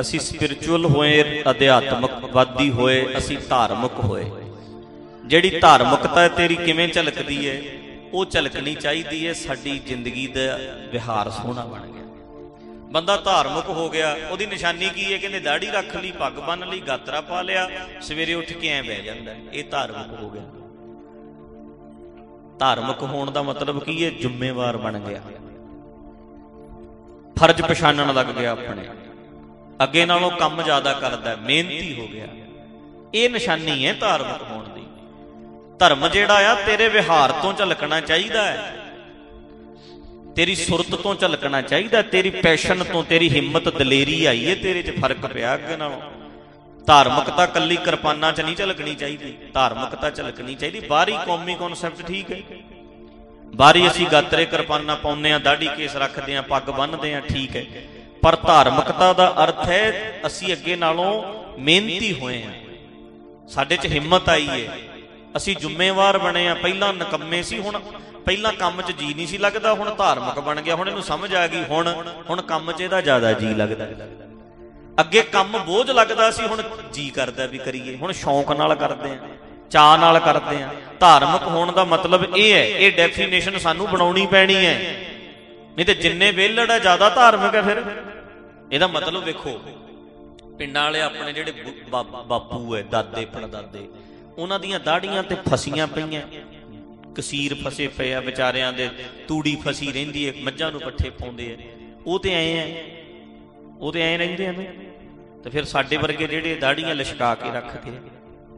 ਅਸੀਂ ਸਪਿਰਚੁਅਲ ਹੋਏ ਅਧਿਆਤਮਕਵਾਦੀ ਹੋਏ, ਅਸੀਂ ਧਾਰਮਿਕ ਹੋਏ। ਜਿਹੜੀ ਧਾਰਮਿਕਤਾ ਹੈ ਤੇਰੀ ਕਿਵੇਂ ਝਲਕਦੀ ਹੈ ਉਹ ਝਲਕਣੀ ਚਾਹੀਦੀ ਹੈ ਸਾਡੀ ਜ਼ਿੰਦਗੀ ਦਾ ਵਿਹਾਰ ਸੋਹਣਾ ਬਣ ਗਿਆ। ਬੰਦਾ ਧਾਰਮਿਕ ਹੋ ਗਿਆ, ਉਹਦੀ ਨਿਸ਼ਾਨੀ ਕੀ ਹੈ ਕਹਿੰਦੇ ਦਾੜੀ ਰੱਖ ਲਈ, ਪੱਗ ਬੰਨ ਲਈ, ਗਾਤਰਾ ਪਾ ਲਿਆ, ਸਵੇਰੇ ਉੱਠ ਕੇ ਐ ਬਹਿ ਜਾਂਦਾ। ਇਹ ਧਾਰਮਿਕ ਹੋ ਗਿਆ। ਧਾਰਮਿਕ ਹੋਣ ਦਾ ਮਤਲਬ ਕੀ ਹੈ ਜ਼ਿੰਮੇਵਾਰ ਬਣ ਗਿਆ। ਫਰਜ਼ ਪਛਾਣਨ ਲੱਗ ਗਿਆ ਆਪਣੇ। ਅੱਗੇ ਨਾਲੋਂ ਕੰਮ ਜ਼ਿਆਦਾ ਕਰਦਾ, ਮਿਹਨਤੀ ਹੋ ਗਿਆ। ਇਹ ਨਿਸ਼ਾਨੀ ਹੈ ਧਾਰਮਿਕ ਹੋਣ ਦੀ। ਧਰਮ ਜਿਹੜਾ ਆ, ਤੇਰੇ ਵਿਹਾਰ ਤੋਂ ਝਲਕਣਾ ਚਾਹੀਦਾ ਹੈ। ਤੇਰੀ ਸੁਰਤ ਤੋਂ ਝਲਕਣਾ ਚਾਹੀਦਾ, ਤੇਰੀ ਪੈਸ਼ਨ ਤੋਂ ਤੇਰੀ ਹਿੰਮਤ ਦਲੇਰੀ ਆਈ ਹੈ ਤੇਰੇ 'ਚ ਫ਼ਰਕ ਪਿਆ ਅੱਗੇ ਨਾਲੋਂ। ਧਾਰਮਿਕਤਾ ਕੱਲੀ ਕਿਰਪਾਨਾਂ 'ਚ ਨਹੀਂ ਝਲਕਣੀ ਚਾਹੀਦੀ ਧਾਰਮਿਕਤਾ ਝਲਕਣੀ ਚਾਹੀਦੀ। ਬਾਹਰੀ ਕੌਮੀ ਕਨਸੈਪਟ ਠੀਕ ਹੈ। ਬਾਹਰੀ ਅਸੀਂ ਗਾਤਰੇ ਕਿਰਪਾਨਾਂ ਪਾਉਂਦੇ ਆ ਦਾੜੀ ਕੇਸ ਰੱਖਦੇ ਆ ਪੱਗ ਬੰਨਦੇ ਆ ਠੀਕ ਹੈ। ਪਰ ਧਾਰਮਿਕਤਾ ਦਾ ਅਰਥ ਹੈ ਅਸੀਂ ਅੱਗੇ ਨਾਲੋਂ ਮਿਹਨਤੀ ਹੋਏ ਆ ਸਾਡੇ 'ਚ ਹਿੰਮਤ ਆਈ ਹੈ ਅਸੀਂ ਜ਼ਿੰਮੇਵਾਰ ਬਣੇ ਆ ਪਹਿਲਾਂ ਨਕੰਮੇ ਸੀ, ਹੁਣ ਪਹਿਲਾਂ ਕੰਮ 'ਚ ਜੀ ਨਹੀਂ ਸੀ ਲੱਗਦਾ। ਹੁਣ ਧਾਰਮਿਕ ਬਣ ਗਿਆ। ਹੁਣ ਇਹਨੂੰ ਸਮਝ ਆ ਗਈ। ਹੁਣ ਹੁਣ ਕੰਮ 'ਚ ਇਹਦਾ ਜ਼ਿਆਦਾ ਜੀ ਲੱਗਦਾ। ਅੱਗੇ ਕੰਮ ਬੋਝ ਲੱਗਦਾ ਸੀ। ਹੁਣ ਜੀ ਕਰਦਾ ਵੀ ਕਰੀਏ। ਹੁਣ ਸ਼ੌਂਕ ਨਾਲ ਕਰਦੇ ਆ ਚਾਹ ਨਾਲ ਕਰਦੇ ਆ ਧਾਰਮਿਕ ਹੋਣ ਦਾ ਮਤਲਬ ਇਹ ਹੈ, ਇਹ ਡੈਫੀਨੇਸ਼ਨ ਸਾਨੂੰ ਬਣਾਉਣੀ ਪੈਣੀ ਹੈ। ਨਹੀਂ ਤੇ ਜਿੰਨੇ ਵੇਲੜ ਹੈ ਜ਼ਿਆਦਾ ਧਾਰਮਿਕ ਹੈ ਫਿਰ। ਇਹਦਾ ਮਤਲਬ ਵੇਖੋ, ਪਿੰਡਾਂ ਵਾਲੇ ਆਪਣੇ ਜਿਹੜੇ ਬਾਪੂ ਹੈ ਦਾਦੇ, ਪੜਦਾਦੇ, ਉਹਨਾਂ ਦੀਆਂ ਦਾੜੀਆਂ ਤੇ ਫਸੀਆਂ ਪਈਆਂ। ਕਸੀਰ ਫਸੇ ਪਏ ਆ ਵਿਚਾਰਿਆਂ ਦੇ, ਤੂੜੀ ਫਸੀ ਰਹਿੰਦੀ ਹੈ ਮੱਝਾਂ ਨੂੰ ਪੱਠੇ ਪਾਉਂਦੇ ਆ ਉਹ ਤੇ ਐ ਆ ਉਹ ਤੇ ਐ ਰਹਿੰਦੇ ਆ ਨੇ ਤੇ ਫਿਰ ਸਾਡੇ ਵਰਗੇ ਜਿਹੜੇ ਦਾੜੀਆਂ ਲਿਸ਼ਕਾ ਕੇ ਰੱਖਦੇ ਆ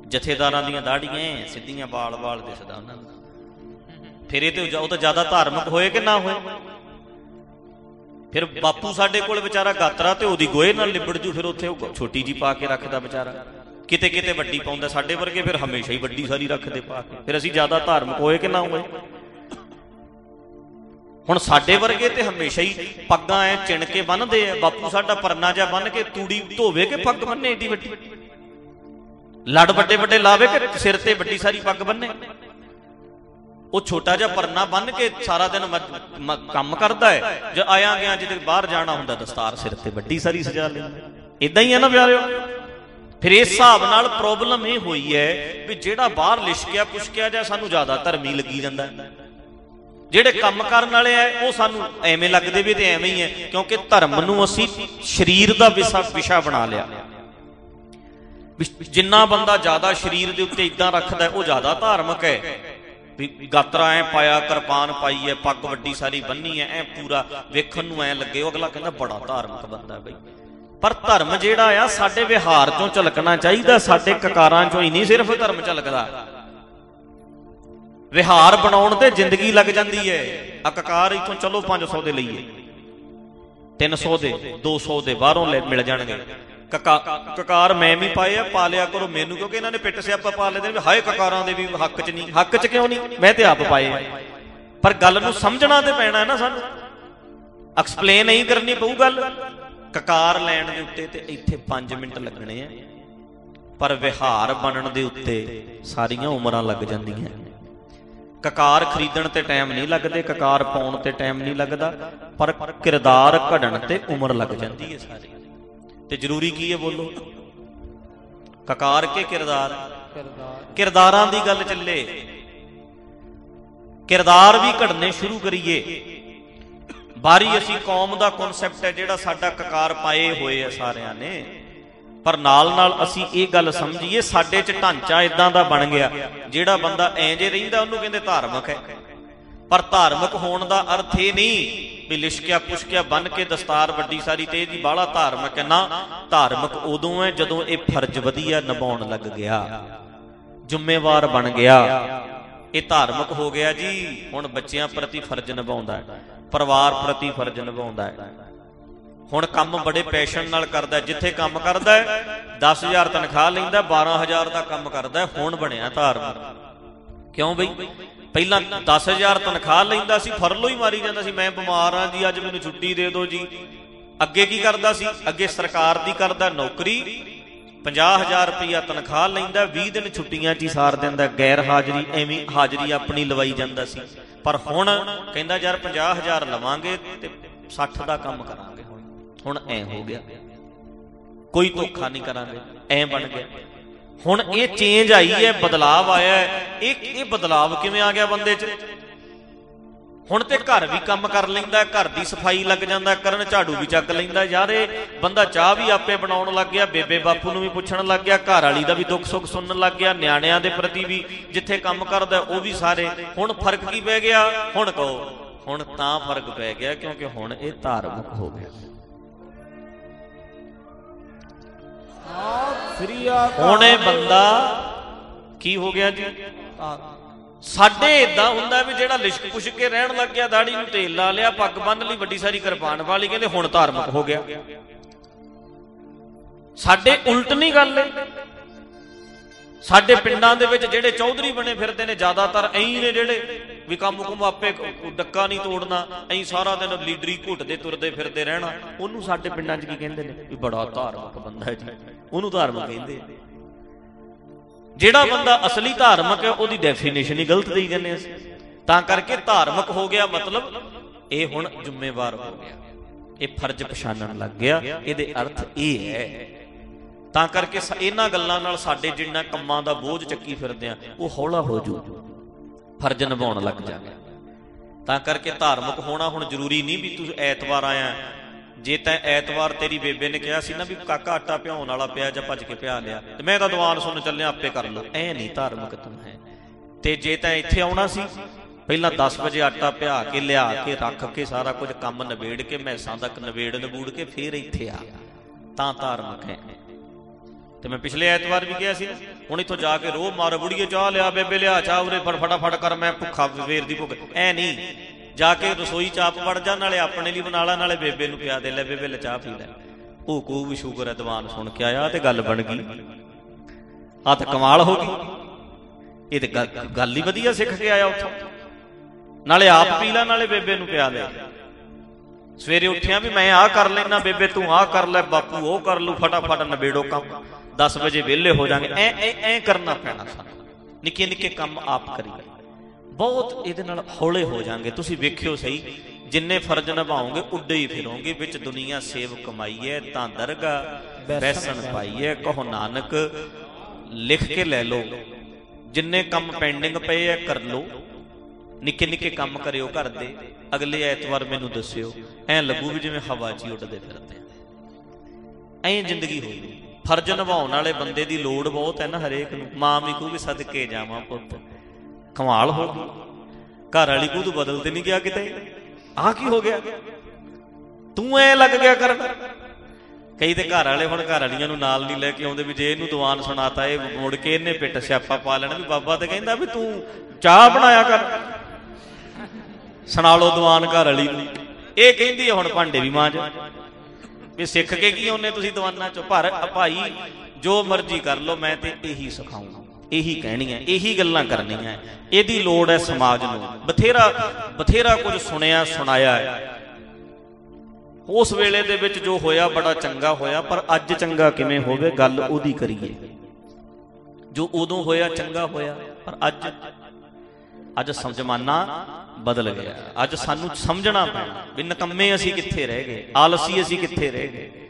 ਜਥੇਦਾਰਾਂ ਦੀਆਂ ਦਾੜੀਆਂ ਸਿੱਧੀਆਂ ਬਾਲ-ਬਾਲ ਦਿਸਦਾ ਉਹਨਾਂ ਨੂੰ। ਫਿਰ ਇਹ ਤੇ ਉਹ ਤਾਂ ਜ਼ਿਆਦਾ ਧਾਰਮਿਕ ਹੋਏ ਕਿ ਨਾ ਹੋਏ? ਫਿਰ ਬਾਪੂ ਸਾਡੇ ਕੋਲ ਵਿਚਾਰਾ ਗਾਤਰਾ ਤੇ ਉਹਦੀ ਗੋਏ ਨਾਲ ਲਿਬੜ ਜੂ, ਫਿਰ ਉੱਥੇ ਉਹ ਛੋਟੀ ਜੀ ਪਾ ਕੇ ਰੱਖਦਾ ਵਿਚਾਰਾ। ਕਿਤੇ ਕਿਤੇ ਵੱਡੀ ਪਾਉਂਦਾ, ਸਾਡੇ ਵਰਗੇ ਫਿਰ ਹਮੇਸ਼ਾ ਹੀ ਵੱਡੀ ਸਾਰੀ ਰੱਖਦੇ ਪਾ ਕੇ। ਫਿਰ ਅਸੀਂ ਜ਼ਿਆਦਾ ਧਾਰਮਿਕ ਹੋਏ ਕਿ ਨਾ ਹੋਏ? ਹੁਣ ਸਾਡੇ ਵਰਗੇ ਤੇ ਹਮੇਸ਼ਾ ਹੀ ਪੱਗਾਂ ਐ ਚਿਣ ਕੇ ਬੰਨਦੇ ਆ ਬਾਪੂ ਸਾਡਾ ਪਰਨਾ ਜਾ ਬੰਨ ਕੇ ਤੂੜੀ ਧੋਵੇ ਕੇ ਪੱਗ ਬੰਨੇ ਏਡੀ ਵੱਡੀ? ਲੜ ਵੱਡੇ ਵੱਡੇ ਲਾਵੇ ਕਿ ਸਿਰ ਤੇ ਵੱਡੀ ਸਾਰੀ ਪੱਗ ਬੰਨੇ? ਉਹ ਛੋਟਾ ਜਿਹਾ ਪਰਨਾ ਬੰਨ ਕੇ ਸਾਰਾ ਦਿਨ ਕੰਮ ਕਰਦਾ ਹੈ। ਜੇ ਆਇਆ ਗਿਆ ਜਿੱਦੇ ਬਾਹਰ ਜਾਣਾ ਹੁੰਦਾ ਦਸਤਾਰ ਸਿਰ ਤੇ ਵੱਡੀ ਸਾਰੀ ਸਜਾ ਲੈਂਦਾ। ਇਦਾਂ ਹੀ ਹੈ ਨਾ ਪਿਆਰਿਓ? ਫਿਰ ਇਸ ਹਿਸਾਬ ਨਾਲ ਪ੍ਰੋਬਲਮ ਇਹ ਹੋਈ ਹੈ ਵੀ ਜਿਹੜਾ ਬਾਹਰ ਲਿਸ਼ਕਿਆ ਪੁਸ਼ਕਿਆ ਜਾਂ ਸਾਨੂੰ ਜ਼ਿਆਦਾ ਧਰਮੀ ਲੱਗੀ ਜਾਂਦਾ ਜਿਹੜੇ ਕੰਮ ਕਰਨ ਵਾਲੇ ਆ, ਉਹ ਸਾਨੂੰ ਐਵੇਂ ਲੱਗਦੇ ਵੀ ਤੇ ਐਵੇਂ ਹੀ ਹੈ, ਕਿਉਂਕਿ ਧਰਮ ਨੂੰ ਅਸੀਂ ਸਰੀਰ ਦਾ ਵਿਸ਼ਾ ਬਣਾ ਲਿਆ। ਜਿੰਨਾ ਬੰਦਾ ਜ਼ਿਆਦਾ ਸਰੀਰ ਦੇ ਉੱਤੇ ਇਦਾਂ ਰੱਖਦਾ ਉਹ ਜ਼ਿਆਦਾ ਧਾਰਮਿਕ ਹੈ। ਵੀ ਗਾਤਰਾ ਐ ਪਾਇਆ, ਕਿਰਪਾਨ ਪਾਈ ਐ ਪੱਗ ਵੱਡੀ ਸਾਰੀ ਬੰਨੀ ਐ ਐ ਪੂਰਾ ਵੇਖਣ ਨੂੰ ਐ ਲੱਗੇ, ਉਹ ਅਗਲਾ ਕਹਿੰਦਾ ਬੜਾ ਧਾਰਮਿਕ ਬੰਦਾ ਬਈ। ਪਰ ਧਰਮ ਜਿਹੜਾ ਆ, ਸਾਡੇ ਵਿਹਾਰ ਚੋਂ ਝਲਕਣਾ ਚਾਹੀਦਾ, ਸਾਡੇ ਕਕਾਰਾਂ ਚੋਂ ਹੀ ਨਹੀਂ, ਸਿਰਫ ਧਰਮ ਝਲਕਦਾ। ਵਿਹਾਰ ਬਣਾਉਣ ਤੇ ਜ਼ਿੰਦਗੀ ਲੱਗ ਜਾਂਦੀ ਹੈ ਆ ਕਕਾਰ ਇਥੋਂ ਚਲੋ 500 ਦੇ ਲਈਏ। 300 ਦੇ 200 ਦੇ, ਬਾਹਰੋਂ ਮਿਲ ਜਾਣਗੇ। ਕਕਾਰ ਮੈਂ ਵੀ ਪਾਏ ਆ ਪਾ ਲਿਆ ਕਰੋ ਮੈਨੂੰ, ਕਿਉਂਕਿ ਇਹਨਾਂ ਨੇ ਪਿੱਟ ਸਿਆਪਾ ਪਾ ਲੈਂਦੇ ਨੇ ਹਾਏ ਕਕਾਰਾਂ ਦੇ ਵੀ ਹੱਕ 'ਚ ਨਹੀਂ। ਹੱਕ 'ਚ ਕਿਉਂ ਨਹੀਂ? ਮੈਂ ਤੇ ਆਪ ਪਾਏ ਪਰ ਗੱਲ ਨੂੰ ਸਮਝਣਾ ਤੇ ਪੈਣਾ ਹੈ ਨਾ ਸਾਨੂੰ। ਐਕਸਪਲੇਨ ਨਹੀਂ ਕਰਨੀ ਪਊ ਗੱਲ। ਕਕਾਰ ਲੈਣ ਦੇ ਉੱਤੇ ਤੇ ਇੱਥੇ 5 ਮਿੰਟ ਲੱਗਣੇ ਆ। ਪਰ ਵਿਹਾਰ ਬਣਨ ਦੇ ਉੱਤੇ ਸਾਰੀਆਂ ਉਮਰਾਂ ਲੱਗ ਜਾਂਦੀਆਂ। ਕਕਾਰ ਖਰੀਦਣ ਤੇ ਟਾਈਮ ਨਹੀਂ ਲੱਗਦੇ, ਕਕਾਰ ਪਾਉਣ ਤੇ ਟਾਈਮ ਨਹੀਂ ਲੱਗਦਾ। ਪਰ ਕਿਰਦਾਰ ਘੜਨ ਤੇ ਉਮਰ ਲੱਗ ਜਾਂਦੀ ਹੈ ਸਾਰੀ। ਤੇ ਜ਼ਰੂਰੀ ਕੀ ਹੈ ਬੋਲੋ? ਕਕਾਰ ਕੇ ਕਿਰਦਾਰ? ਕਿਰਦਾਰਾਂ। ਦੀ ਗੱਲ ਚੱਲੇ। ਕਿਰਦਾਰ ਵੀ ਘੜਨੇ ਸ਼ੁਰੂ ਕਰੀਏ। ਬਾਰੀ ਅਸੀਂ ਕੌਮ ਦਾ ਕਨਸੈਪਟ ਹੈ ਜਿਹੜਾ ਸਾਡਾ ਕਕਾਰ ਪਾਏ ਹੋਏ ਆ ਸਾਰਿਆਂ ਨੇ। ਪਰ ਨਾਲ ਨਾਲ ਅਸੀਂ ਇਹ ਗੱਲ ਸਮਝੀਏ ਸਾਡੇ 'ਚ ਢਾਂਚਾ ਇਦਾਂ ਦਾ ਬਣ ਗਿਆ। ਜਿਹੜਾ ਬੰਦਾ ਐਂ ਜੇ ਰਹਿੰਦਾ ਉਹਨੂੰ ਕਹਿੰਦੇ ਧਾਰਮਿਕ ਹੈ। ਪਰ ਧਾਰਮਿਕ ਹੋਣ ਦਾ ਅਰਥ ਇਹ ਨਹੀਂ ਵੀ ਲਿਸ਼ਕਿਆ ਪੁਸ਼ਕਿਆ ਬਨ ਕੇ ਦਸਤਾਰ ਵੱਡੀ ਸਾਰੀ ਤੇ ਇਹਦੀ ਬਾਲਾ ਧਾਰਮਿਕ ਹੈ ਨਾ। ਧਾਰਮਿਕ ਉਦੋਂ ਹੈ ਜਦੋਂ ਇਹ ਫਰਜ਼ ਵਧੀਆ ਨਿਭਾਉਣ ਲੱਗ ਗਿਆ। ਜ਼ਿੰਮੇਵਾਰ ਬਣ ਗਿਆ। ਇਹ ਧਾਰਮਿਕ ਹੋ ਗਿਆ ਜੀ। ਹੁਣ ਬੱਚਿਆਂ ਪ੍ਰਤੀ ਫਰਜ਼ ਨਿਭਾਉਂਦਾ ਹੈ। ਪਰਿਵਾਰ ਪ੍ਰਤੀ ਫਰਜ਼ ਨਿਭਾਉਂਦਾ ਹੈ। ਹੁਣ ਕੰਮ ਬੜੇ ਪੈਸ਼ਨ ਨਾਲ ਕਰਦਾ ਜਿੱਥੇ ਕੰਮ ਕਰਦਾ 10000 ਤਨਖਾਹ ਲੈਂਦਾ 12000 ਦਾ ਕੰਮ ਕਰਦਾ ਹੁਣ ਬਣਿਆ ਧਾਰਮਿਕ। ਕਿਉਂ ਬਈ? ਪਹਿਲਾਂ 10000 ਤਨਖਾਹ ਲੈਂਦਾ ਸੀ, ਫਰਲੋ ਹੀ ਮਾਰੀ ਜਾਂਦਾ ਸੀ, ਮੈਂ ਬਿਮਾਰ ਆ ਜੀ, ਅੱਜ ਮੈਨੂੰ ਛੁੱਟੀ ਦੇ ਦਿਓ ਜੀ। ਅੱਗੇ ਕੀ ਕਰਦਾ ਸੀ? ਅੱਗੇ ਸਰਕਾਰ ਦੀ ਕਰਦਾ ਨੌਕਰੀ 50000 ਰੁਪਇਆ ਤਨਖਾਹ ਲੈਂਦਾ 20 ਦਿਨ ਛੁੱਟੀਆਂ 'ਚ ਹੀ ਸਾਰ ਦਿੰਦਾ, ਗੈਰ ਹਾਜ਼ਰੀ, ਐਵੇਂ ਹਾਜ਼ਰੀ ਆਪਣੀ ਲਵਾਈ ਜਾਂਦਾ ਸੀ। ਪਰ ਹੁਣ ਕਹਿੰਦਾ, ਯਾਰ 50000 ਲਵਾਂਗੇ ਤੇ 60 ਦਾ ਕੰਮ ਕਰਾਂਗੇ ਹੁਣ। ਹੁਣ ਐ ਹੋ ਗਿਆ। ਕੋਈ ਧੋਖਾ ਨਹੀਂ ਕਰਾਂਗੇ, ਐ ਬਣ ਗਿਆ। ਹੁਣ ਇਹ ਚੇਂਜ ਆਈ ਹੈ ਬਦਲਾਵ ਆਇਆ ਹੈ। ਇਹ ਇਹ ਬਦਲਾਵ ਕਿਵੇਂ ਆ ਗਿਆ ਬੰਦੇ 'ਚ? ਹੁਣ ਤੇ ਘਰ ਵੀ ਕੰਮ ਕਰ ਲੈਂਦਾ ਘਰ ਦੀ ਸਫ਼ਾਈ ਲੱਗ ਜਾਂਦਾ ਕਰਨ ਝਾੜੂ ਵੀ ਚੱਕ ਲੈਂਦਾ ਯਾਰ ਇਹ ਬੰਦਾ ਚਾਹ ਵੀ ਆਪੇ ਬਣਾਉਣ ਲੱਗ ਗਿਆ ਬੇਬੇ ਬਾਪੂ ਨੂੰ ਵੀ ਪੁੱਛਣ ਲੱਗ ਗਿਆ ਘਰ ਵਾਲੀ ਦਾ ਵੀ ਦੁੱਖ ਸੁੱਖ ਸੁਣਨ ਲੱਗ ਗਿਆ ਨਿਆਣਿਆਂ ਦੇ ਪ੍ਰਤੀ ਵੀ ਜਿੱਥੇ ਕੰਮ ਕਰਦਾ ਉਹ ਵੀ ਸਾਰੇ। ਹੁਣ ਫ਼ਰਕ ਕੀ ਪੈ ਗਿਆ? ਹੁਣ ਕਹੋ ਹੁਣ ਤਾਂ ਫ਼ਰਕ ਪੈ ਗਿਆ ਕਿਉਂਕਿ ਹੁਣ ਇਹ ਧਾਰਮਿਕ ਹੋ ਗਿਆ। ਸ੍ਰੀ ਅਕਾਲ ਹੁਣ ਇਹ ਬੰਦਾ ਕੀ ਹੋ ਗਿਆ ਜੀ? ਸਾਡੇ ਇਦਾਂ ਹੁੰਦਾ ਵੀ ਜਿਹੜਾ ਲਿਸ਼ਕ ਪੁਸ਼ਕ ਕੇ ਰਹਿਣ ਲੱਗ ਗਿਆ, ਦਾੜੀ ਨੂੰ ਤੇਲ ਲਾ ਲਿਆ, ਪੱਗ ਬੰਨ ਲਈ, ਵੱਡੀ ਸਾਰੀ ਕਿਰਪਾਨ ਵਾਲੀ, ਕਹਿੰਦੇ ਹੁਣ ਧਾਰਮਿਕ ਹੋ ਗਿਆ। ਸਾਡੇ ਉਲਟ ਨਹੀਂ ਗੱਲ। ਏ ਸਾਡੇ ਪਿੰਡਾਂ ਦੇ ਵਿੱਚ ਜਿਹੜੇ ਚੌਧਰੀ ਬਣੇ ਫਿਰਦੇ ਨੇ, ਜ਼ਿਆਦਾਤਰ ਐਂ ਨੇ ਜਿਹੜੇ ਵੀ ਕੰਮ ਕੁਮ ਆਪੇ ਡੱਕਾ ਨਹੀਂ ਤੋੜਨਾ, ਐਂ ਸਾਰਾ ਦਿਨ ਲੀਡਰੀ ਘੁੱਟਦੇ ਤੁਰਦੇ ਫਿਰਦੇ ਰਹਿਣਾ। ਉਹਨੂੰ ਸਾਡੇ ਪਿੰਡਾਂ 'ਚ ਕੀ ਕਹਿੰਦੇ ਨੇ? ਵੀ ਬੜਾ ਧਾਰਮਿਕ ਬੰਦਾ ਹੈ ਜੀ। ਉਹਨੂੰ ਧਾਰਮਿਕ ਕਹਿੰਦੇ ਆ। ਜਿਹੜਾ ਬੰਦਾ ਅਸਲੀ ਧਾਰਮਿਕ ਹੈ, ਉਹਦੀ ਡੈਫੀਨੇਸ਼ਨ ਹੀ ਗਲਤ ਦੇਈ ਜਾਂਦੇ ਅਸੀਂ। ਤਾਂ ਕਰਕੇ ਧਾਰਮਿਕ ਹੋ ਗਿਆ ਮਤਲਬ ਇਹ ਹੁਣ ਜ਼ਿੰਮੇਵਾਰ ਹੋ ਗਿਆ। ਇਹ ਫਰਜ਼ ਪਛਾਣਨ ਲੱਗ ਗਿਆ। ਇਹਦੇ ਅਰਥ ਇਹ ਹੈ। ਤਾਂ ਕਰਕੇ ਇਹਨਾਂ ਗੱਲਾਂ ਨਾਲ ਸਾਡੇ ਜਿੰਨਾ ਕੰਮਾਂ ਦਾ ਬੋਝ ਚੱਕੀ ਫਿਰਦੇ ਆ, ਉਹ ਹੌਲਾ ਹੋ ਜੂ। ਫਰਜ਼ ਨਿਭਾਉਣ ਲੱਗ ਜਾਗੇ ਤਾਂ ਕਰਕੇ ਧਾਰਮਿਕ ਹੋਣਾ ਹੁਣ ਜ਼ਰੂਰੀ ਨਹੀਂ ਵੀ ਤੂੰ ਐਤਵਾਰ ਆਇਆ ਜੇ ਤੈਂ ਐਤਵਾਰ ਤੇਰੀ ਬੇਬੇ ਨੇ ਕਿਹਾ ਸੀ ਨਾ ਵੀ ਕਾਕਾ ਆਟਾ ਭਿਉਣ ਵਾਲਾ ਪਿਆ ਜਾਂ ਭੱਜ ਕੇ ਪਿਆ ਲਿਆ, ਤੇ ਮੈਂ ਤਾਂ ਦੀਵਾਨ ਸੁਣ ਚੱਲਿਆ, ਆਪੇ ਕਰ ਲਓ ਐ ਨਹੀਂ ਧਾਰਮਿਕ ਤੂੰ ਹੈ। ਤੇ ਜੇ ਤੈਂ ਇੱਥੇ ਆਉਣਾ ਸੀ, ਪਹਿਲਾਂ 10 ਵਜੇ ਆਟਾ ਭਿਆ ਕੇ, ਲਿਆ ਕੇ, ਰੱਖ ਕੇ, ਸਾਰਾ ਕੁਝ ਕੰਮ ਨਿਬੇੜ ਕੇ, ਮੈਸਾਂ ਤੱਕ ਨਿਬੇੜ ਨਬੂੜ ਕੇ, ਫੇਰ ਇੱਥੇ ਆ। ਤਾਂ ਧਾਰਮਿਕ ਹੈ। ਤੇ ਮੈਂ ਪਿਛਲੇ ਐਤਵਾਰ ਵੀ ਗਿਆ ਸੀ ਹੁਣ ਇੱਥੋਂ ਜਾ ਕੇ ਰੋਹ ਮਾਰ ਬੁੜੀਏ ਚਾਹ ਲਿਆ, ਬੇਬੇ ਲਿਆ ਚਾਹ ਉਰੇ ਫੜ ਫਟਾਫਟ ਕਰ, ਮੈਂ ਭੁੱਖਾ ਵੇਰ ਦੀ ਭੁੱਖ। ਐ ਨਹੀਂ। ਜਾ ਕੇ ਰਸੋਈ ਚਾਪ ਵੜ ਜਾ, ਨਾਲੇ ਆਪਣੇ ਲਈ ਬਣਾ ਲਾ, ਨਾਲੇ ਬੇਬੇ ਨੂੰ ਪਿਆ ਦੇ ਲੈ, ਬੇਬੇ ਲੈ ਚਾਹ ਪੀ ਲੈ। ਉਹ ਕੋ ਵੀ ਸ਼ੂਗਰ ਹੈ, ਦੀਵਾਨ ਸੁਣ ਕੇ ਆਇਆ, ਤੇ ਗੱਲ ਬਣ ਗਈ। ਆ ਤਾਂ ਕਮਾਲ ਹੋ ਗਈ। ਇਹ ਤੇ ਗੱਲ ਹੀ ਵਧੀਆ ਸਿੱਖ ਕੇ ਆਇਆ ਉੱਥੋਂ। ਨਾਲੇ ਆਪ ਪੀ ਲੈ, ਨਾਲੇ ਬੇਬੇ ਨੂੰ ਪਿਆ ਲੈ ਸਵੇਰੇ ਉੱਠਿਆ ਵੀ ਮੈਂ ਆਹ ਕਰ ਲੈਣਾ ਬੇਬੇ ਤੂੰ ਆਹ ਕਰ ਲੈ, ਬਾਪੂ ਉਹ ਕਰ ਲੂ, ਫਟਾਫਟ ਨਵੇੜੋ ਕੰਮ। 10 ਵਜੇ ਵਿਹਲੇ ਹੋ ਜਾਾਂਗੇ। ਐ ਐ ਐ ਕਰਨਾ ਪੈਣਾ ਸਾਨੂੰ। ਨਿੱਕੇ ਨਿੱਕੇ ਕੰਮ ਆਪ ਕਰੀਏ। ਬਹੁਤ ਇਹਦੇ ਨਾਲ ਹੌਲੇ ਹੋ ਜਾਾਂਗੇ ਤੁਸੀਂ ਵੇਖਿਓ ਸਹੀ, ਜਿੰਨੇ ਫਰਜ਼ ਨਿਭਾਓਗੇ, ਉੱਡੇ ਹੀ ਫਿਰੋਗੇ। ਵਿੱਚ ਦੁਨੀਆ ਸੇਵ ਕਮਾਈਏ, ਤਾਂ ਦਰਗਾ, ਬੈਸਣ ਪਾਈਏ, ਕਹੋ ਨਾਨਕ, ਲਿਖ ਕੇ ਲੈ ਲਓ। ਜਿੰਨੇ ਕੰਮ ਪੈਂਡਿੰਗ ਪਏ ਐ ਕਰ ਲਓ। ਨਿੱਕੇ ਨਿੱਕੇ ਕੰਮ ਕਰਿਓ ਘਰ ਦੇ। ਅਗਲੇ ਐਤਵਾਰ ਮੈਨੂੰ ਦੱਸਿਓ, ਐ ਲੱਗੂ ਵੀ ਜਿਵੇਂ ਹਵਾ 'ਚ ਹੀ ਉੱਡਦੇ ਫਿਰਦੇ ਐਂ ਜ਼ਿੰਦਗੀ ਹੋਈ। ਫਰਜ਼ ਨਿਭਾਉਣ ਵਾਲੇ ਬੰਦੇ ਦੀ ਲੋੜ ਬਹੁਤ ਹੈ ਨਾ ਹਰੇਕ ਨੂੰ। ਮਾਂ ਵੀ ਕਹੂਗੀ ਸਦਕੇ ਜਾਵਾਂ ਪੁੱਤ। ਕਮਾਲ ਹੋ ਗਈ। ਘਰ ਵਾਲੀ ਕੋ ਤੂੰ ਬਦਲਦੇ ਨਹੀਂ ਗਿਆ ਕਿਤੇ। ਆਹ ਕੀ ਹੋ ਗਿਆ? ਤੂੰ ਐ ਲੱਗ ਗਿਆ ਕਰਨ ਕਈ ਤੇ ਘਰ ਵਾਲੇ ਹੁਣ ਘਰ ਵਾਲੀਆਂ ਨੂੰ ਨਾਲ ਨਹੀਂ ਲੈ ਕੇ ਆਉਂਦੇ ਵੀ ਜੇ ਇਹਨੂੰ ਦੀਵਾਨ ਸੁਣਾਤਾ, ਇਹ ਮੁੜ ਕੇ ਇਹਨੇ ਪਿੱਟ ਸਿਆਪਾ ਪਾ ਲੈਣਾ ਵੀ ਬਾਬਾ ਤੇ ਕਹਿੰਦਾ ਵੀ ਤੂੰ ਚਾਹ ਬਣਾਇਆ ਕਰ। ਸੁਣਾ ਲਓ ਦੀਵਾਨ ਘਰ ਵਾਲੀ ਨੂੰ। ਇਹ ਕਹਿੰਦੀ ਹੈ ਹੁਣ ਭਾਂਡੇ ਵੀ ਮਾਂਜ। ਵੀ ਸਿੱਖ ਕੇ ਕੀ ਉਹਨੇ ਤੁਸੀਂ ਦੀਵਾਨਾਂ ਚੋਂ? ਪਰ ਭਾਈ, ਜੋ ਮਰਜ਼ੀ ਕਰ ਲਓ, ਮੈਂ ਤੇ ਇਹੀ ਸਿਖਾਉਂਗਾ ਇਹੀ ਕਹਿਣੀ ਹੈ ਇਹੀ ਗੱਲਾਂ ਕਰਨੀਆਂ। ਇਹਦੀ ਲੋੜ ਹੈ ਸਮਾਜ ਨੂੰ। ਬਥੇਰਾ ਬਥੇਰਾ ਕੁਝ ਸੁਣਿਆ, ਸੁਣਾਇਆ ਹੈ। ਉਸ ਵੇਲੇ ਦੇ ਵਿੱਚ ਜੋ ਹੋਇਆ, ਬੜਾ ਚੰਗਾ ਹੋਇਆ, ਪਰ ਅੱਜ ਚੰਗਾ ਕਿਵੇਂ ਹੋਵੇ, ਗੱਲ ਉਹਦੀ ਕਰੀਏ। ਜੋ ਉਦੋਂ ਹੋਇਆ, ਚੰਗਾ ਹੋਇਆ, ਪਰ ਅੱਜ ਅੱਜ ਸਮਝਮਾਨਾ ਬਦਲ ਗਿਆ। ਅੱਜ ਸਾਨੂੰ ਸਮਝਣਾ ਪੈਣਾ। ਵੀ ਨਕੰਮੇ ਅਸੀਂ ਕਿੱਥੇ ਰਹਿ ਗਏ? ਆਲਸੀ ਅਸੀਂ ਕਿੱਥੇ ਰਹਿ ਗਏ?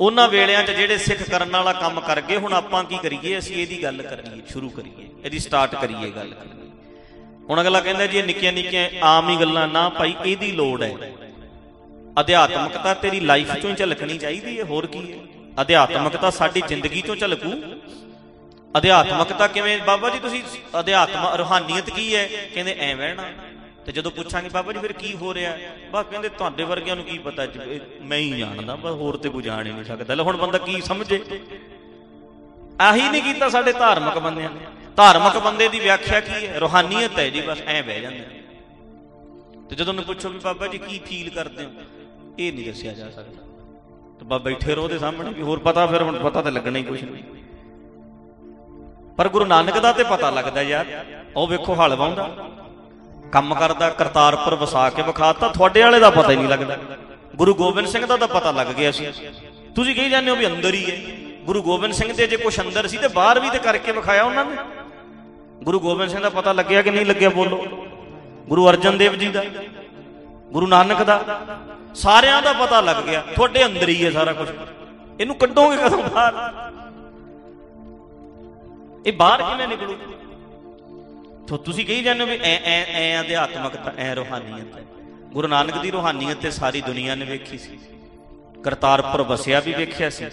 ਉਹਨਾਂ ਵੇਲਿਆਂ 'ਚ ਜਿਹੜੇ ਸਿੱਖ ਕਰਨ ਵਾਲਾ ਕੰਮ ਕਰ ਗਏ, ਹੁਣ ਆਪਾਂ ਕੀ ਕਰੀਏ? ਅਸੀਂ ਇਹਦੀ ਗੱਲ ਕਰੀਏ, ਸ਼ੁਰੂ ਕਰੀਏ। ਇਹਦੀ ਸਟਾਰਟ ਕਰੀਏ ਗੱਲ। ਕਰੀਏ ਹੁਣ ਅਗਲਾ ਕਹਿੰਦਾ ਜੀ, ਇਹ ਨਿੱਕੀਆਂ ਨਿੱਕੀਆਂ ਆਮ ਹੀ ਗੱਲਾਂ, ਨਾ ਭਾਈ, ਇਹਦੀ ਲੋੜ ਹੈ। ਅਧਿਆਤਮਕਤਾ ਤੇਰੀ ਲਾਈਫ ਚੋਂ ਹੀ ਝਲਕਣੀ ਚਾਹੀਦੀ ਹੈ, ਹੋਰ ਕੀ ਹੈ? ਅਧਿਆਤਮਕਤਾ ਸਾਡੀ ਜ਼ਿੰਦਗੀ ਚੋਂ ਝਲਕੂ। ਅਧਿਆਤਮਕਤਾ ਕਿਵੇਂ? ਬਾਬਾ ਜੀ, ਤੁਸੀਂ ਅਧਿਆਤਮ, ਰੂਹਾਨੀਅਤ ਕੀ ਹੈ? ਕਹਿੰਦੇ, ਐ ਵਹਿਣਾ। ਤੇ ਜਦੋਂ ਪੁੱਛਾਂਗੇ, ਬਾਬਾ ਜੀ, ਫਿਰ ਕੀ ਹੋ ਰਿਹਾ? ਬਸ ਕਹਿੰਦੇ, ਤੁਹਾਡੇ ਵਰਗਿਆਂ ਨੂੰ ਕੀ ਪਤਾ? ਮੈਂ ਹੀ ਜਾਣਦਾ, ਬਸ ਹੋਰ ਤੇ ਕੋਈ ਜਾਣ ਹੀ ਨਹੀਂ ਸਕਦਾ। ਲੈ, ਹੁਣ ਬੰਦਾ ਕੀ ਸਮਝੇ? ਆਹੀ ਨਹੀਂ ਕੀਤਾ ਸਾਡੇ ਧਾਰਮਿਕ ਬੰਦਿਆਂ ਨੇ। ਧਾਰਮਿਕ ਬੰਦੇ ਦੀ ਵਿਆਖਿਆ ਕੀ ਹੈ? ਰੂਹਾਨੀਅਤ ਹੈ ਜੀ, ਬਸ ਐ ਬਹਿ ਜਾਂਦੇ ਤੇ ਜਦੋਂ ਉਹਨੂੰ ਪੁੱਛੋ ਵੀ, ਬਾਬਾ ਜੀ, ਕੀ ਫੀਲ ਕਰਦੇ ਹੋ? ਇਹ ਨਹੀਂ ਦੱਸਿਆ ਜਾ ਸਕਦਾ। ਤੇ ਬਾ ਬੈਠੇ ਰਹੋ ਦੇ ਸਾਹਮਣੇ ਵੀ ਹੋਰ ਪਤਾ ਫਿਰ, ਹੁਣ ਪਤਾ ਤਾਂ ਲੱਗਣਾ ਹੀ ਕੁਝ ਨਹੀਂ। ਪਰ ਗੁਰੂ ਨਾਨਕ ਦਾ ਤੇ ਪਤਾ ਲੱਗਦਾ ਯਾਰ। ਉਹ ਵੇਖੋ ਹਲ ਵਾਉਂਦਾ ਕੰਮ ਕਰਦਾ, ਕਰਤਾਰਪੁਰ ਵਸਾ ਕੇ ਵਿਖਾਤਾ, ਤੁਹਾਡੇ ਵਾਲੇ ਦਾ ਪਤਾ ਹੀ ਨਹੀਂ ਲੱਗਦਾ। ਗੁਰੂ ਗੋਬਿੰਦ ਸਿੰਘ ਦਾ ਤਾਂ ਪਤਾ ਲੱਗ ਗਿਆ ਸੀ। ਤੁਸੀਂ ਕਹੀ ਜਾਂਦੇ ਹੋ ਵੀ ਅੰਦਰ ਹੀ ਹੈ। ਗੁਰੂ ਗੋਬਿੰਦ ਸਿੰਘ ਦੇ ਜੇ ਕੁਛ ਅੰਦਰ ਸੀ ਤੇ ਬਾਹਰ ਵੀ ਤੇ ਕਰਕੇ ਵਿਖਾਇਆ ਉਹਨਾਂ ਨੇ। ਗੁਰੂ ਗੋਬਿੰਦ ਸਿੰਘ ਦਾ ਪਤਾ ਲੱਗਿਆ ਕਿ ਨਹੀਂ ਲੱਗਿਆ ਬੋਲੋ? ਗੁਰੂ ਅਰਜਨ ਦੇਵ ਜੀ ਦਾ, ਗੁਰੂ ਨਾਨਕ ਦਾ, ਸਾਰਿਆਂ ਦਾ ਪਤਾ ਲੱਗ ਗਿਆ। ਤੁਹਾਡੇ ਅੰਦਰ ਹੀ ਹੈ ਸਾਰਾ ਕੁਝ ਇਹਨੂੰ ਕੱਢੋਗੇ ਕਦੋਂ ਬਾਹਰ? ਇਹ ਬਾਹਰ ਕਿਵੇਂ ਨਿਕਲੂ? ਤੋ ਤੁਸੀਂ ਕਹੀ ਜਾਂਦੇ ਹੋ ਵੀ ਐ ਐ ਐ ਅਧਿਆਤਮਕਤਾ ਐ ਰੋਹਾਨੀਅਤ ਹੈ। ਗੁਰੂ ਨਾਨਕ ਦੀ ਰੋਹਾਨੀਅਤ ਤੇ ਸਾਰੀ ਦੁਨੀਆ ਨੇ ਵੇਖੀ ਸੀ। ਕਰਤਾਰਪੁਰ ਵਸਿਆ ਵੀ ਵੇਖਿਆ ਸੀ,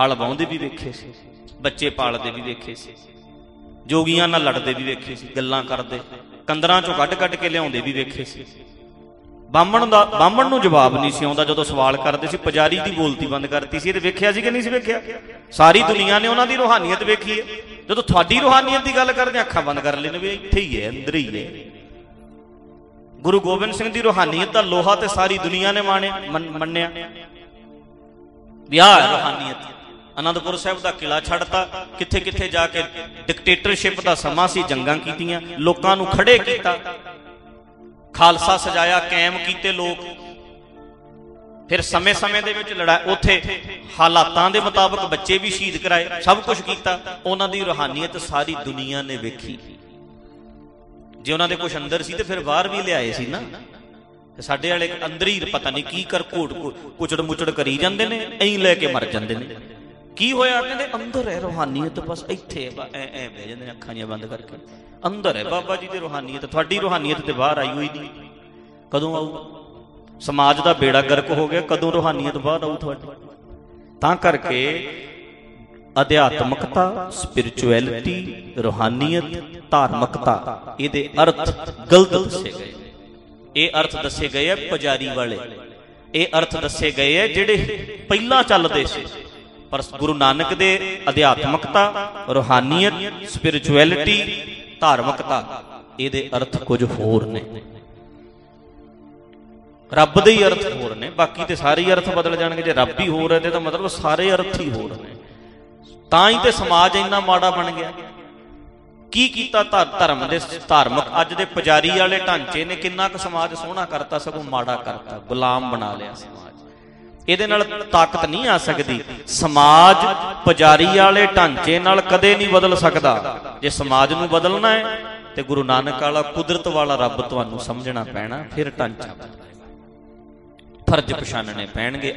ਹਲ ਵਾਉਂਦੇ ਵੀ ਵੇਖੇ ਸੀ, ਬੱਚੇ ਪਾਲਦੇ ਵੀ ਵੇਖੇ ਸੀ, ਜੋਗੀਆਂ ਨਾਲ ਲੜਦੇ ਵੀ ਵੇਖੇ ਸੀ, ਗੱਲਾਂ ਕਰਦੇ ਕੰਦਰਾਂ ਚੋਂ ਕੱਢ ਕੱਢ ਕੇ ਲਿਆਉਂਦੇ ਵੀ ਵੇਖੇ ਸੀ। ਬਾਹਮਣ ਦਾ, ਬਾਹਮਣ ਨੂੰ ਜਵਾਬ ਨਹੀਂ ਸੀ ਆਉਂਦਾ ਜਦੋਂ ਸਵਾਲ ਕਰਦੇ ਸੀ, ਪੁਜਾਰੀ ਦੀ ਬੋਲਤੀ ਬੰਦ ਕਰਤੀ ਸੀ, ਇਹ ਤੇ ਵੇਖਿਆ ਸੀ ਕਿ ਨਹੀਂ ਸੀ ਵੇਖਿਆ? ਸਾਰੀ ਦੁਨੀਆ ਨੇ ਉਹਨਾਂ ਦੀ ਰੋਹਾਨੀਅਤ ਵੇਖੀ ਹੈ। ਜਦੋਂ ਤੁਹਾਡੀ ਰੋਹਾਨੀਅਤ ਦੀ ਗੱਲ ਕਰਦੇ ਅੱਖਾਂ ਬੰਦ ਕਰ ਲੈਣ ਵੀ ਇੱਥੇ ਹੀ ਹੈ, ਅੰਦਰ ਹੀ ਹੈ। ਗੁਰੂ ਗੋਬਿੰਦ ਸਿੰਘ ਦੀ ਰੋਹਾਨੀਅਤ ਦਾ ਲੋਹਾ ਤੇ ਸਾਰੀ ਦੁਨੀਆ ਨੇ ਮਾਣਿਆ, ਮੰਨ- ਮੰਨਿਆ। ਵਿਆਹ ਹੈ ਰੋਹਾਨੀਅਤ। ਅਨੰਦਪੁਰ ਸਾਹਿਬ ਦਾ ਕਿਲਾ ਛੱਡਤਾ ਕਿੱਥੇ ਕਿੱਥੇ ਜਾ ਕੇ ਡਿਕਟੇਟਰਸ਼ਿਪ ਦਾ ਸਮਾਂ ਸੀ, ਜੰਗਾਂ ਕੀਤੀਆਂ, ਲੋਕਾਂ ਨੂੰ ਖੜੇ ਕੀਤਾ। ਖਾਲਸਾ ਸਜਾਇਆ, ਕਾਇਮ ਕੀਤੇ ਲੋਕ। ਫਿਰ ਸਮੇਂ-ਸਮੇਂ ਦੇ ਵਿੱਚ ਲੜਾਈ, ਉੱਥੇ ਹਾਲਾਤਾਂ ਦੇ ਮੁਤਾਬਕ ਬੱਚੇ ਵੀ ਸ਼ਹੀਦ ਕਰਾਏ, ਸਭ ਕੁਝ ਕੀਤਾ, ਉਹਨਾਂ ਦੀ ਰੋਹਾਨੀਅਤ ਸਾਰੀ ਦੁਨੀਆ ਨੇ ਵੇਖੀ। ਜੇ ਉਹਨਾਂ ਦੇ ਕੁਝ ਅੰਦਰ ਸੀ ਤੇ ਫਿਰ ਬਾਹਰ ਵੀ ਲਿਆਏ ਸੀ ਨਾ। ਤੇ ਸਾਡੇ ਵਾਲੇ ਅੰਦਰ ਹੀ ਪਤਾ ਨਹੀਂ ਕੀ ਕਰ ਘੋਟ ਕੁਚੜ ਮੁਚੜ ਕਰੀ ਜਾਂਦੇ ਨੇ, ਐਂ ਲੈ ਕੇ ਮਰ ਜਾਂਦੇ ਨੇ। ਕੀ ਹੋਇਆ? ਕਹਿੰਦੇ ਅੰਦਰ ਹੈ ਰੋਹਾਨੀਅਤ, ਬਸ ਇੱਥੇ ਹੈ ਐ ਐ ਬਹਿ ਜਾਂਦੇ ਨੇ ਅੱਖਾਂ ਜਿਹੀਆਂ ਬੰਦ ਕਰਕੇ। ਅੰਦਰ ਹੈ ਬਾਬਾ ਜੀ ਦੀ ਰੋਹਾਨੀਅਤ, ਤੁਹਾਡੀ ਰੋਹਾਨੀਅਤ ਤੇ ਬਾਹਰ ਆਈ ਹੋਈ ਨਹੀਂ ਕਦੋਂ ਆਊ? ਸਮਾਜ ਦਾ ਬੇੜਾ ਗਰਕ ਹੋ ਗਿਆ, ਕਦੋਂ ਰੋਹਾਨੀਅਤ ਬਾਹਰ ਆਊ ਤੁਹਾਡੀ? ਤਾਂ ਕਰਕੇ ਅਧਿਆਤਮਕਤਾ ਸਪਿਰਚੁਅਲਿਟੀ ਰੋਹਾਨੀਅਤ, ਧਾਰਮਿਕਤਾ, ਇਹਦੇ ਅਰਥ ਗਲਤ ਦੱਸੇ ਗਏ ਇਹ ਅਰਥ ਦੱਸੇ ਗਏ ਆ ਪੁਜਾਰੀ ਵਾਲੇ। ਇਹ ਅਰਥ ਦੱਸੇ ਗਏ ਆ ਜਿਹੜੇ ਪਹਿਲਾਂ ਚੱਲਦੇ ਸੀ। ਪਰ ਗੁਰੂ ਨਾਨਕ ਦੇ ਅਧਿਆਤਮਕਤਾ, ਰੋਹਾਨੀਅਤ ਸਪਿਰਚੁਅਲਿਟੀ ਧਾਰਮਿਕਤਾ, ਇਹਦੇ ਅਰਥ ਕੁਝ ਹੋਰ ਨੇ। ਰੱਬ ਦੇ ਹੀ ਅਰਥ ਹੋਰ ਨੇ, ਬਾਕੀ ਤੇ ਸਾਰੇ ਹੀ ਅਰਥ ਬਦਲ ਜਾਣਗੇ, ਜੇ ਰੱਬ ਹੀ ਹੋਰ ਹੈ ਤੇ ਤਾਂ ਮਤਲਬ ਸਾਰੇ ਅਰਥ ਹੀ ਹੋਰ ਨੇ। ਤਾਂ ਹੀ ਤੇ ਸਮਾਜ ਇੰਨਾ ਮਾੜਾ ਬਣ ਗਿਆ। ਕੀ ਕੀਤਾ ਧਰਮ ਦੇ ਧਾਰਮਿਕ, ਅੱਜ ਦੇ ਪੁਜਾਰੀ ਵਾਲੇ ਢਾਂਚੇ ਨੇ ਕਿੰਨਾ ਕੁ ਸਮਾਜ ਸੋਹਣਾ ਕਰਤਾ, ਸਗੋਂ ਮਾੜਾ ਕਰਤਾ, ਗੁਲਾਮ ਬਣਾ ਲਿਆ ਸਮਾਜ। ਇਹਦੇ ਨਾਲ ਤਾਕਤ ਨਹੀਂ ਆ ਸਕਦੀ। ਸਮਾਜ ਪੁਜਾਰੀ ਵਾਲੇ ਢਾਂਚੇ ਨਾਲ ਕਦੇ ਨਹੀਂ ਬਦਲ ਸਕਦਾ। ਜੇ ਸਮਾਜ ਨੂੰ ਬਦਲਣਾ ਹੈ, ਤੇ ਗੁਰੂ ਨਾਨਕ ਵਾਲਾ ਕੁਦਰਤ ਵਾਲਾ ਰੱਬ ਤੁਹਾਨੂੰ ਸਮਝਣਾ ਪੈਣਾ, ਫਿਰ ਢਾਂਚਾ ਫਰਜ਼ ਪਛਾਣਨੇ ਪੈਣਗੇ।